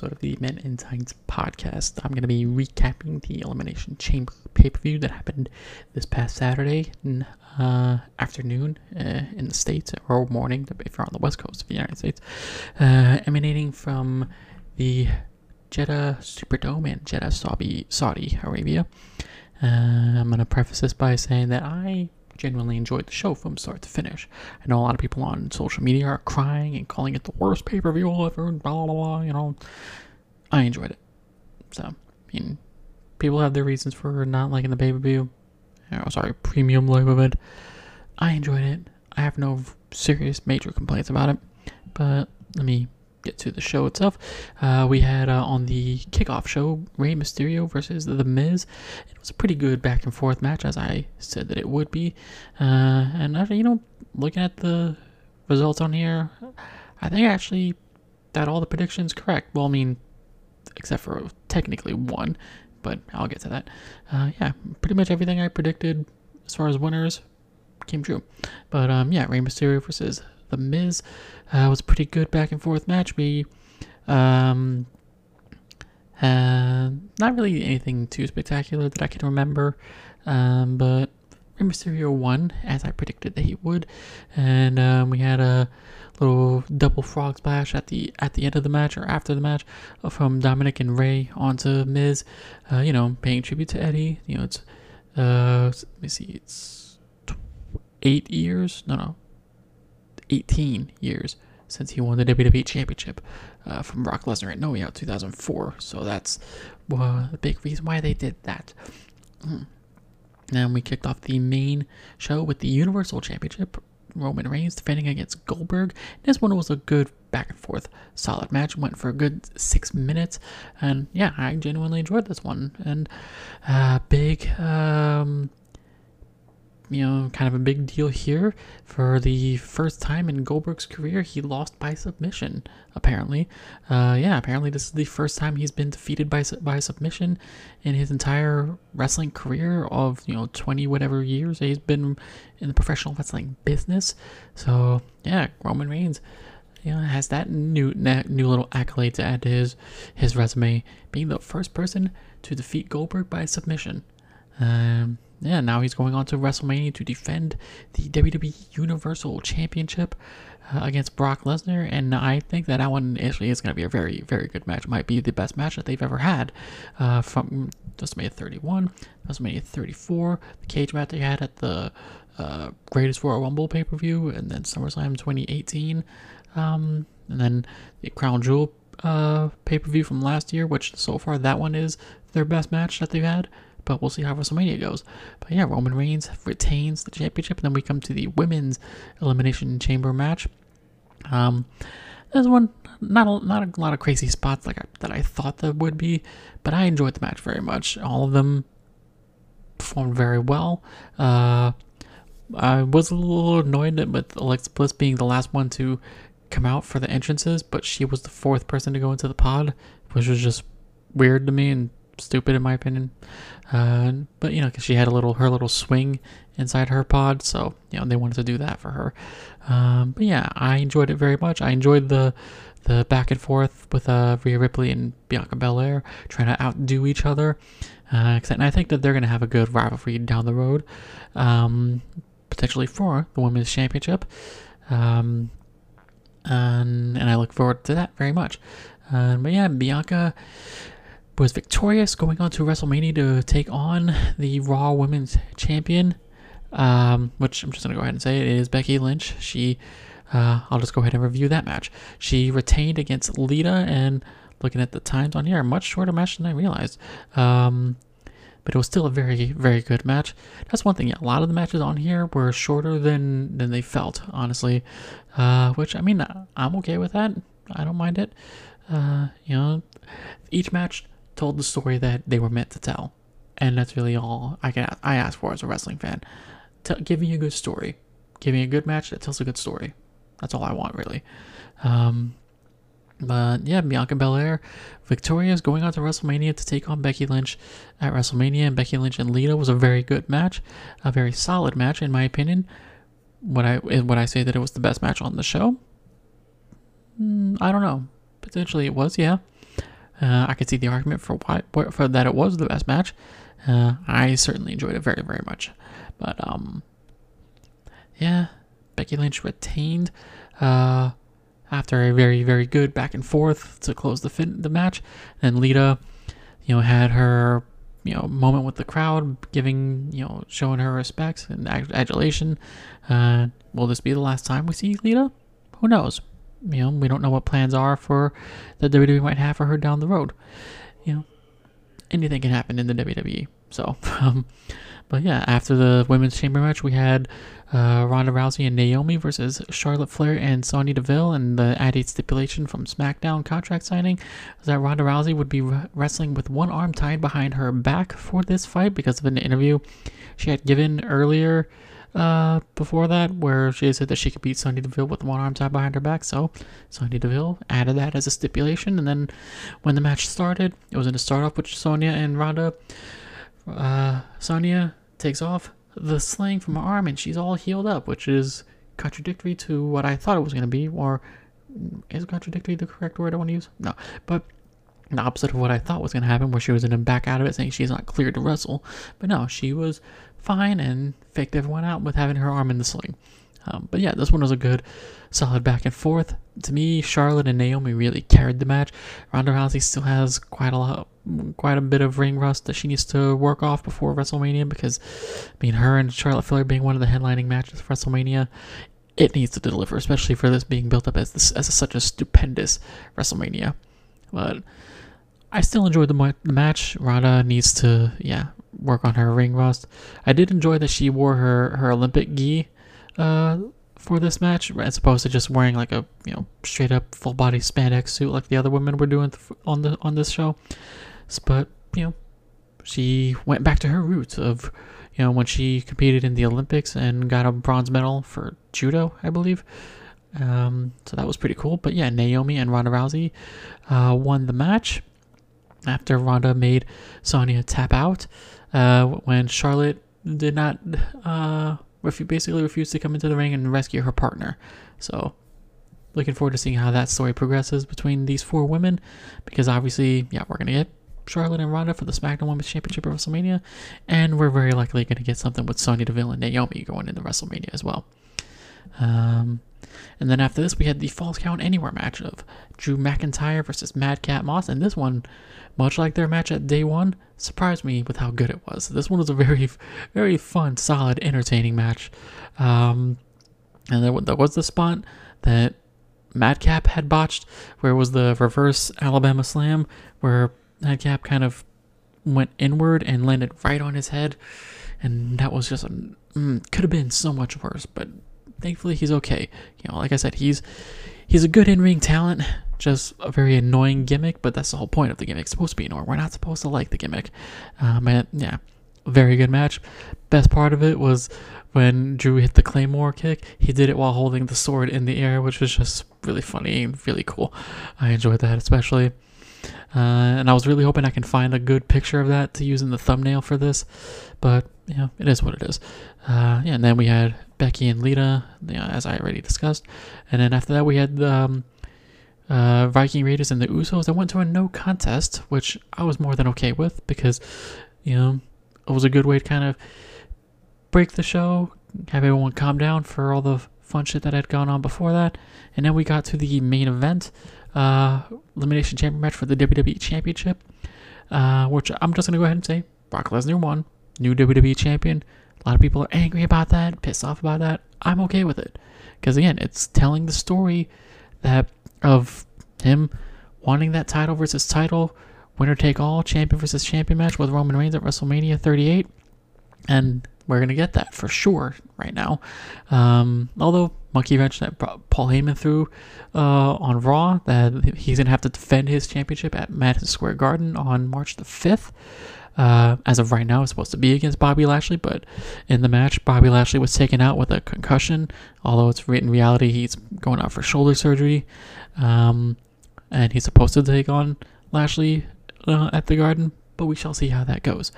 episode of the Men in Tights podcast. I'm going to be recapping the Elimination Chamber pay per view that happened this past Saturday uh, afternoon uh, in the States, or morning if you're on the West Coast of the United States, uh, emanating from the Jeddah Superdome in Jeddah, Saudi, Saudi Arabia. Uh, I'm going to preface this by saying that I genuinely enjoyed the show from start to finish. I know a lot of people on social media are crying and calling it the worst pay per view ever, and blah, blah, blah, you know. I enjoyed it. So, I mean, people have their reasons for not liking the pay per view. Oh, sorry, premium live event. I enjoyed it. I have no serious major complaints about it. But let me get to the show itself, uh, we had uh, on the kickoff show Rey Mysterio versus The Miz. It was a pretty good back and forth match, as I said that it would be. Uh, and after, you know, looking at the results on here, I think actually that all the predictions correct. Well, I mean, except for technically one, but I'll get to that. Uh, yeah, pretty much everything I predicted as far as winners came true. But um, yeah, Rey Mysterio versus The Miz. Uh, was a pretty good back and forth match. We um, uh, not really anything too spectacular that I can remember, um, but Rey Mysterio won as I predicted that he would, and um, we had a little double frog splash at the at the end of the match or after the match from Dominik and Rey onto Miz. Uh, you know, paying tribute to Eddie. You know, it's uh, let me see, it's eight years. No, no, 18 years since he won the WWE Championship uh, from Brock Lesnar at No Way Out 2004. So that's uh, the big reason why they did that. And we kicked off the main show with the Universal Championship. Roman Reigns defending against Goldberg. This one was a good back and forth, solid match. Went for a good six minutes, and yeah, I genuinely enjoyed this one. And uh, big um, you know, kind of a big deal here. For the first time in Goldberg's career, he lost by submission. Apparently, uh, yeah, apparently this is the first time he's been defeated by by submission in his entire wrestling career of you know twenty whatever years he's been in the professional wrestling business. So yeah, Roman Reigns. You know, has that new new little accolade to add to his his resume, being the first person to defeat Goldberg by submission. Um, yeah, now he's going on to WrestleMania to defend the WWE Universal Championship uh, against Brock Lesnar, and I think that that one actually is going to be a very, very good match. Might be the best match that they've ever had uh, from WrestleMania 31, WrestleMania 34, the cage match they had at the uh, Greatest Royal Rumble pay per view, and then SummerSlam 2018, um, and then the Crown Jewel uh, pay per view from last year, which so far that one is their best match that they've had but we'll see how WrestleMania goes. But yeah, Roman Reigns retains the championship, and then we come to the women's elimination chamber match. Um, there's one not a, not a lot of crazy spots like I, that I thought there would be, but I enjoyed the match very much. All of them performed very well. Uh, I was a little annoyed with Alexa Bliss being the last one to come out for the entrances, but she was the fourth person to go into the pod, which was just weird to me and stupid in my opinion. Uh, but you know, because she had a little her little swing inside her pod, so you know they wanted to do that for her. Um, but yeah, I enjoyed it very much. I enjoyed the the back and forth with uh, Rhea Ripley and Bianca Belair trying to outdo each other. Uh, and I think that they're going to have a good rivalry down the road, um, potentially for the women's championship. Um, and, and I look forward to that very much. Uh, but yeah, Bianca was victorious going on to WrestleMania to take on the Raw Women's Champion, um, which I'm just going to go ahead and say it is Becky Lynch. She, uh, I'll just go ahead and review that match. She retained against Lita, and looking at the times on here, a much shorter match than I realized. Um, but it was still a very, very good match. That's one thing. Yeah, a lot of the matches on here were shorter than than they felt, honestly. Uh, which I mean, I'm okay with that. I don't mind it. Uh, you know, each match told the story that they were meant to tell, and that's really all I can I ask for as a wrestling fan. Tell, give me a good story, give me a good match that tells a good story. That's all I want really. Um, but yeah, Bianca Belair, Victoria is going on to WrestleMania to take on Becky Lynch at WrestleMania, and Becky Lynch and Lita was a very good match, a very solid match in my opinion. Would I would I say that it was the best match on the show? Mm, I don't know potentially it was. Yeah, uh, I could see the argument for why for that it was the best match. Uh, I certainly enjoyed it very very much, but um, yeah, Becky Lynch retained uh, after a very very good back and forth to close the fin- the match. And Lita, you know, had her you know moment with the crowd, giving you know showing her respects and adulation. Uh, will this be the last time we see Lita? Who knows? You know, we don't know what plans are for that WWE might have for her down the road. You know, anything can happen in the WWE. So, um, but yeah, after the women's chamber match, we had uh, Ronda Rousey and Naomi versus Charlotte Flair and Sonya Deville, and the added stipulation from SmackDown contract signing was that Ronda Rousey would be wrestling with one arm tied behind her back for this fight because of an interview she had given earlier uh, before that, where she said that she could beat Sonya Deville with one arm tied behind her back. So Sonya Deville added that as a stipulation, and then when the match started, it was going to start off with Sonya and Ronda. Uh, Sonya takes off the sling from her arm, and she's all healed up, which is contradictory to what I thought it was going to be, or is contradictory the correct word I want to use? No, but the opposite of what I thought was going to happen, where she was going to back out of it, saying she's not cleared to wrestle. But no, she was fine and faked everyone out with having her arm in the sling. Um, but yeah, this one was a good, solid back and forth. To me, Charlotte and Naomi really carried the match. Ronda Rousey still has quite a lot, quite a bit of ring rust that she needs to work off before WrestleMania because, I mean, her and Charlotte Flair being one of the headlining matches for WrestleMania, it needs to deliver, especially for this being built up as this as a, such a stupendous WrestleMania. But I still enjoyed the, the match. Ronda needs to, yeah, work on her ring rust. I did enjoy that she wore her her Olympic gi uh, for this match, as opposed to just wearing like a you know straight up full body spandex suit like the other women were doing on the on this show. But you know, she went back to her roots of you know when she competed in the Olympics and got a bronze medal for judo, I believe. Um, so that was pretty cool. But yeah, Naomi and Ronda Rousey uh, won the match after Ronda made Sonya tap out uh, when Charlotte did not uh, basically refused to come into the ring and rescue her partner. So, looking forward to seeing how that story progresses between these four women because obviously, yeah, we're going to get Charlotte and Ronda for the SmackDown Women's Championship at WrestleMania, and we're very likely going to get something with Sonya Deville and Naomi going into WrestleMania as well. Um, and then after this, we had the Falls Count Anywhere match of Drew McIntyre versus Madcap Moss, and this one much like their match at day one, surprised me with how good it was. This one was a very, very fun, solid, entertaining match. Um, and there, there was the spot that Madcap had botched, where was the reverse Alabama slam, where Madcap kind of went inward and landed right on his head. And that was just, a, mm, could have been so much worse, but thankfully he's okay. You know, like I said, he's he's a good in-ring talent just a very annoying gimmick, but that's the whole point of the gimmick. It's supposed to be annoying. We're not supposed to like the gimmick. Um, and yeah, very good match. Best part of it was when Drew hit the Claymore kick. He did it while holding the sword in the air, which was just really funny and really cool. I enjoyed that especially. Uh, and I was really hoping I can find a good picture of that to use in the thumbnail for this, but yeah, it is what it is. Uh, yeah, and then we had Becky and Lita, you know, as I already discussed, and then after that we had um, uh, Viking Raiders and the Usos. I went to a no contest, which I was more than okay with because, you know, it was a good way to kind of break the show, have everyone calm down for all the fun shit that had gone on before that. And then we got to the main event, uh, Elimination Chamber match for the WWE Championship, uh, which I'm just going to go ahead and say Brock Lesnar won, new WWE Champion. A lot of people are angry about that, pissed off about that. I'm okay with it. Because again, it's telling the story that of him wanting that title versus title, winner take all, champion versus champion match with Roman Reigns at WrestleMania 38. And we're going to get that for sure right now. Um, although, monkey wrench that Paul Heyman threw uh, on Raw, that he's going to have to defend his championship at Madison Square Garden on March the 5th. Uh, as of right now, it's supposed to be against Bobby Lashley, but in the match, Bobby Lashley was taken out with a concussion. Although it's in reality, he's going out for shoulder surgery. Um, and he's supposed to take on Lashley uh, at the Garden, but we shall see how that goes.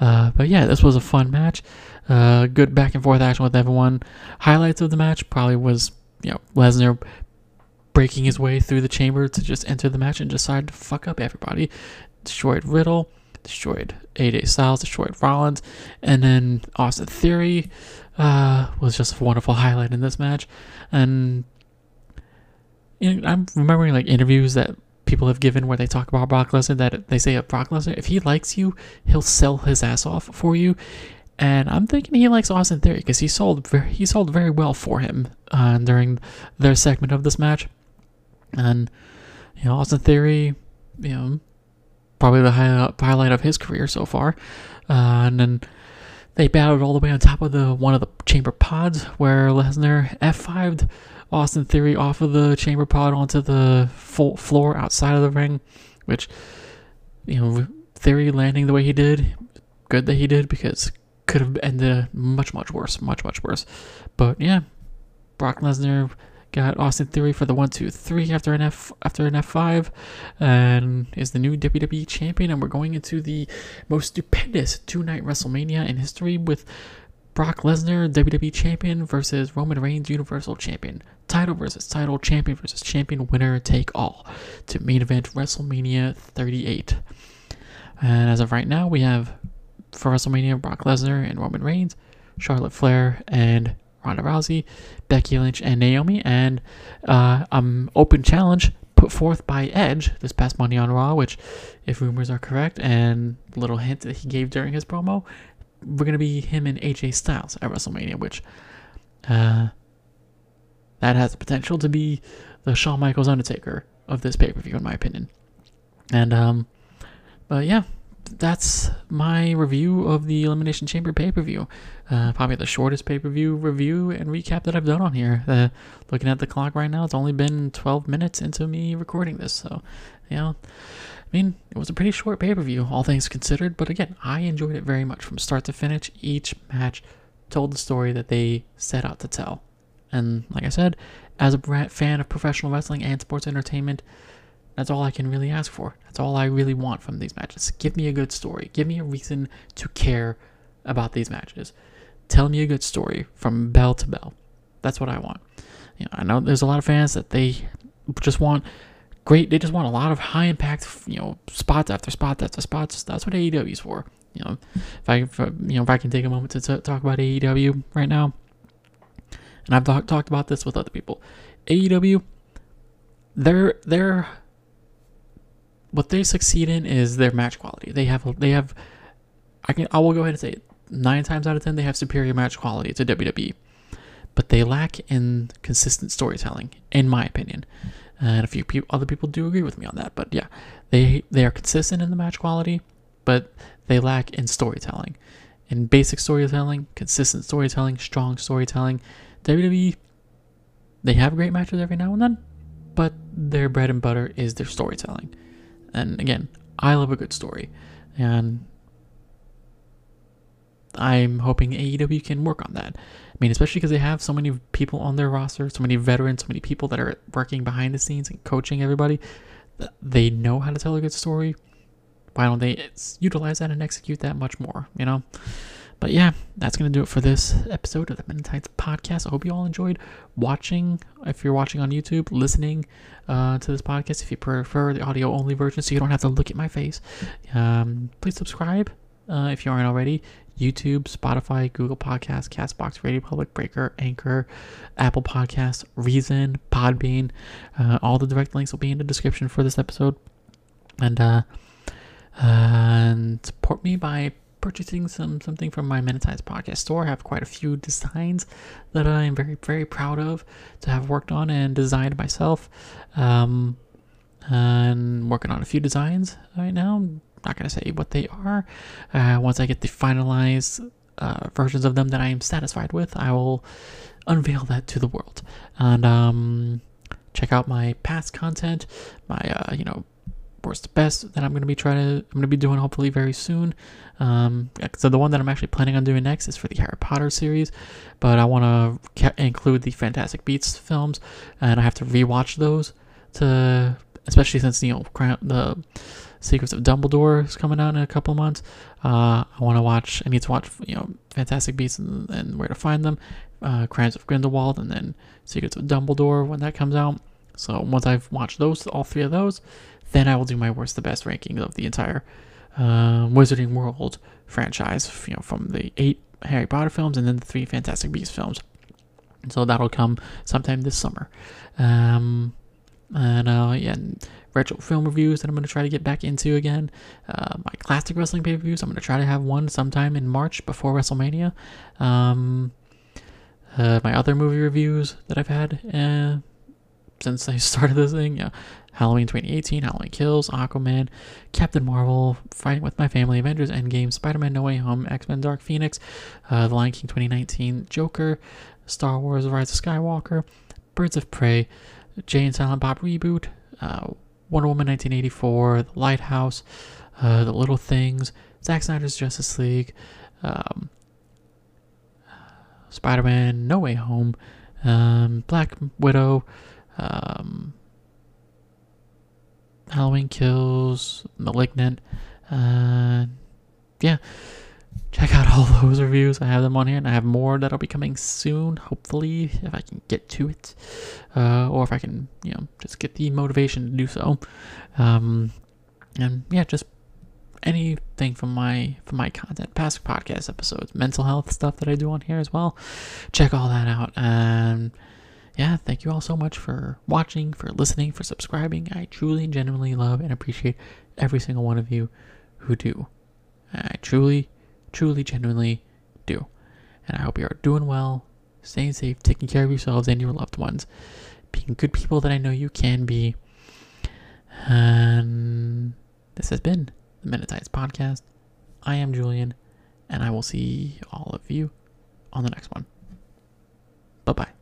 Uh, but yeah, this was a fun match. Uh, good back and forth action with everyone. Highlights of the match probably was you know Lesnar breaking his way through the chamber to just enter the match and decide to fuck up everybody. Destroyed Riddle, destroyed AJ Styles, destroyed Rollins, and then Austin Theory uh, was just a wonderful highlight in this match. And you know, I'm remembering like interviews that people have given where they talk about Brock Lesnar that they say Brock Lesnar, if he likes you, he'll sell his ass off for you. And I'm thinking he likes Austin Theory because he sold very he sold very well for him uh, during their segment of this match. And you know, Austin Theory, you know, probably the high, highlight of his career so far. Uh, and then they battled all the way on top of the one of the chamber pods where Lesnar F5'd Austin Theory off of the chamber pod onto the full floor outside of the ring, which you know Theory landing the way he did, good that he did because could have ended much much worse, much much worse. But yeah, Brock Lesnar got Austin Theory for the one two three after an F after an F five, and is the new WWE champion. And we're going into the most stupendous two night WrestleMania in history with Brock Lesnar, WWE Champion, versus Roman Reigns, Universal Champion. Title versus title, champion versus champion, winner take all. To main event WrestleMania 38. And as of right now, we have for WrestleMania Brock Lesnar and Roman Reigns, Charlotte Flair and Ronda Rousey, Becky Lynch and Naomi, and uh, um open challenge put forth by Edge this past Monday on Raw, which, if rumors are correct, and little hint that he gave during his promo, we're gonna be him and AJ Styles at WrestleMania, which uh, that has the potential to be the Shawn Michaels Undertaker of this pay per view, in my opinion. And um, but yeah, that's my review of the Elimination Chamber pay per view. Uh, probably the shortest pay per view review and recap that I've done on here. Uh, looking at the clock right now, it's only been 12 minutes into me recording this, so you know. I mean, it was a pretty short pay per view, all things considered, but again, I enjoyed it very much from start to finish. Each match told the story that they set out to tell. And like I said, as a fan of professional wrestling and sports entertainment, that's all I can really ask for. That's all I really want from these matches. Give me a good story. Give me a reason to care about these matches. Tell me a good story from bell to bell. That's what I want. You know, I know there's a lot of fans that they just want great. They just want a lot of high impact, you know, spots after spots after spots. That's what AEW is for. You know, if I, if, you know, if I can take a moment to t- talk about AEW right now, and I've talk, talked about this with other people. AEW, they're they're what they succeed in is their match quality. They have they have I can I will go ahead and say it, nine times out of ten they have superior match quality to WWE, but they lack in consistent storytelling, in my opinion. And a few people, other people do agree with me on that. But yeah, they they are consistent in the match quality, but they lack in storytelling, in basic storytelling, consistent storytelling, strong storytelling. WWE, they have great matches every now and then, but their bread and butter is their storytelling. And again, I love a good story, and I'm hoping AEW can work on that. I mean, especially because they have so many people on their roster, so many veterans, so many people that are working behind the scenes and coaching everybody. They know how to tell a good story. Why don't they utilize that and execute that much more? You know. But yeah, that's going to do it for this episode of the Men in Tights podcast. I hope you all enjoyed watching. If you're watching on YouTube, listening uh, to this podcast, if you prefer the audio only version so you don't have to look at my face, um, please subscribe uh, if you aren't already. YouTube, Spotify, Google Podcasts, Castbox, Radio Public, Breaker, Anchor, Apple Podcasts, Reason, Podbean. Uh, all the direct links will be in the description for this episode. And, uh, and support me by purchasing some something from my Men in Tights podcast store. I have quite a few designs that I'm very very proud of to have worked on and designed myself. Um, and working on a few designs right now. I'm not gonna say what they are. Uh, once I get the finalized uh, versions of them that I am satisfied with, I will unveil that to the world. And um, check out my past content, my uh, you know worst best that I'm gonna be trying to I'm gonna be doing hopefully very soon. Um, so the one that I'm actually planning on doing next is for the Harry Potter series, but I want to ca- include the Fantastic Beasts films, and I have to rewatch those to, especially since you know the Secrets of Dumbledore is coming out in a couple months. Uh, I want to watch. I need to watch you know Fantastic Beasts and, and where to find them, uh, Crimes of Grindelwald, and then Secrets of Dumbledore when that comes out. So once I've watched those, all three of those, then I will do my worst to best ranking of the entire um, Wizarding World franchise. You know, from the eight Harry Potter films and then the three Fantastic Beasts films. So that'll come sometime this summer. Um, and uh, yeah, and retro film reviews that I'm going to try to get back into again. Uh, my classic wrestling pay per views, I'm going to try to have one sometime in March before WrestleMania. Um, uh, my other movie reviews that I've had uh, since I started this thing, yeah, Halloween 2018, Halloween Kills, Aquaman, Captain Marvel, Fighting with My Family, Avengers Endgame, Spider Man No Way Home, X Men Dark Phoenix, uh, The Lion King 2019, Joker, Star Wars Rise of Skywalker, Birds of Prey, Jay and Silent Bob Reboot, uh, Wonder Woman 1984, The Lighthouse, uh, The Little Things, Zack Snyder's Justice League, um, Spider Man No Way Home, um, Black Widow, um, Halloween Kills, Malignant. Uh, yeah, check out all those reviews. I have them on here, and I have more that'll be coming soon. Hopefully, if I can get to it, uh, or if I can, you know, just get the motivation to do so. Um, and yeah, just anything from my from my content, past podcast episodes, mental health stuff that I do on here as well. Check all that out. And yeah, thank you all so much for watching, for listening, for subscribing. I truly, genuinely love and appreciate every single one of you who do. I truly, truly, genuinely do. And I hope you are doing well, staying safe, taking care of yourselves and your loved ones, being good people that I know you can be. And this has been the Science Podcast. I am Julian, and I will see all of you on the next one. Bye bye.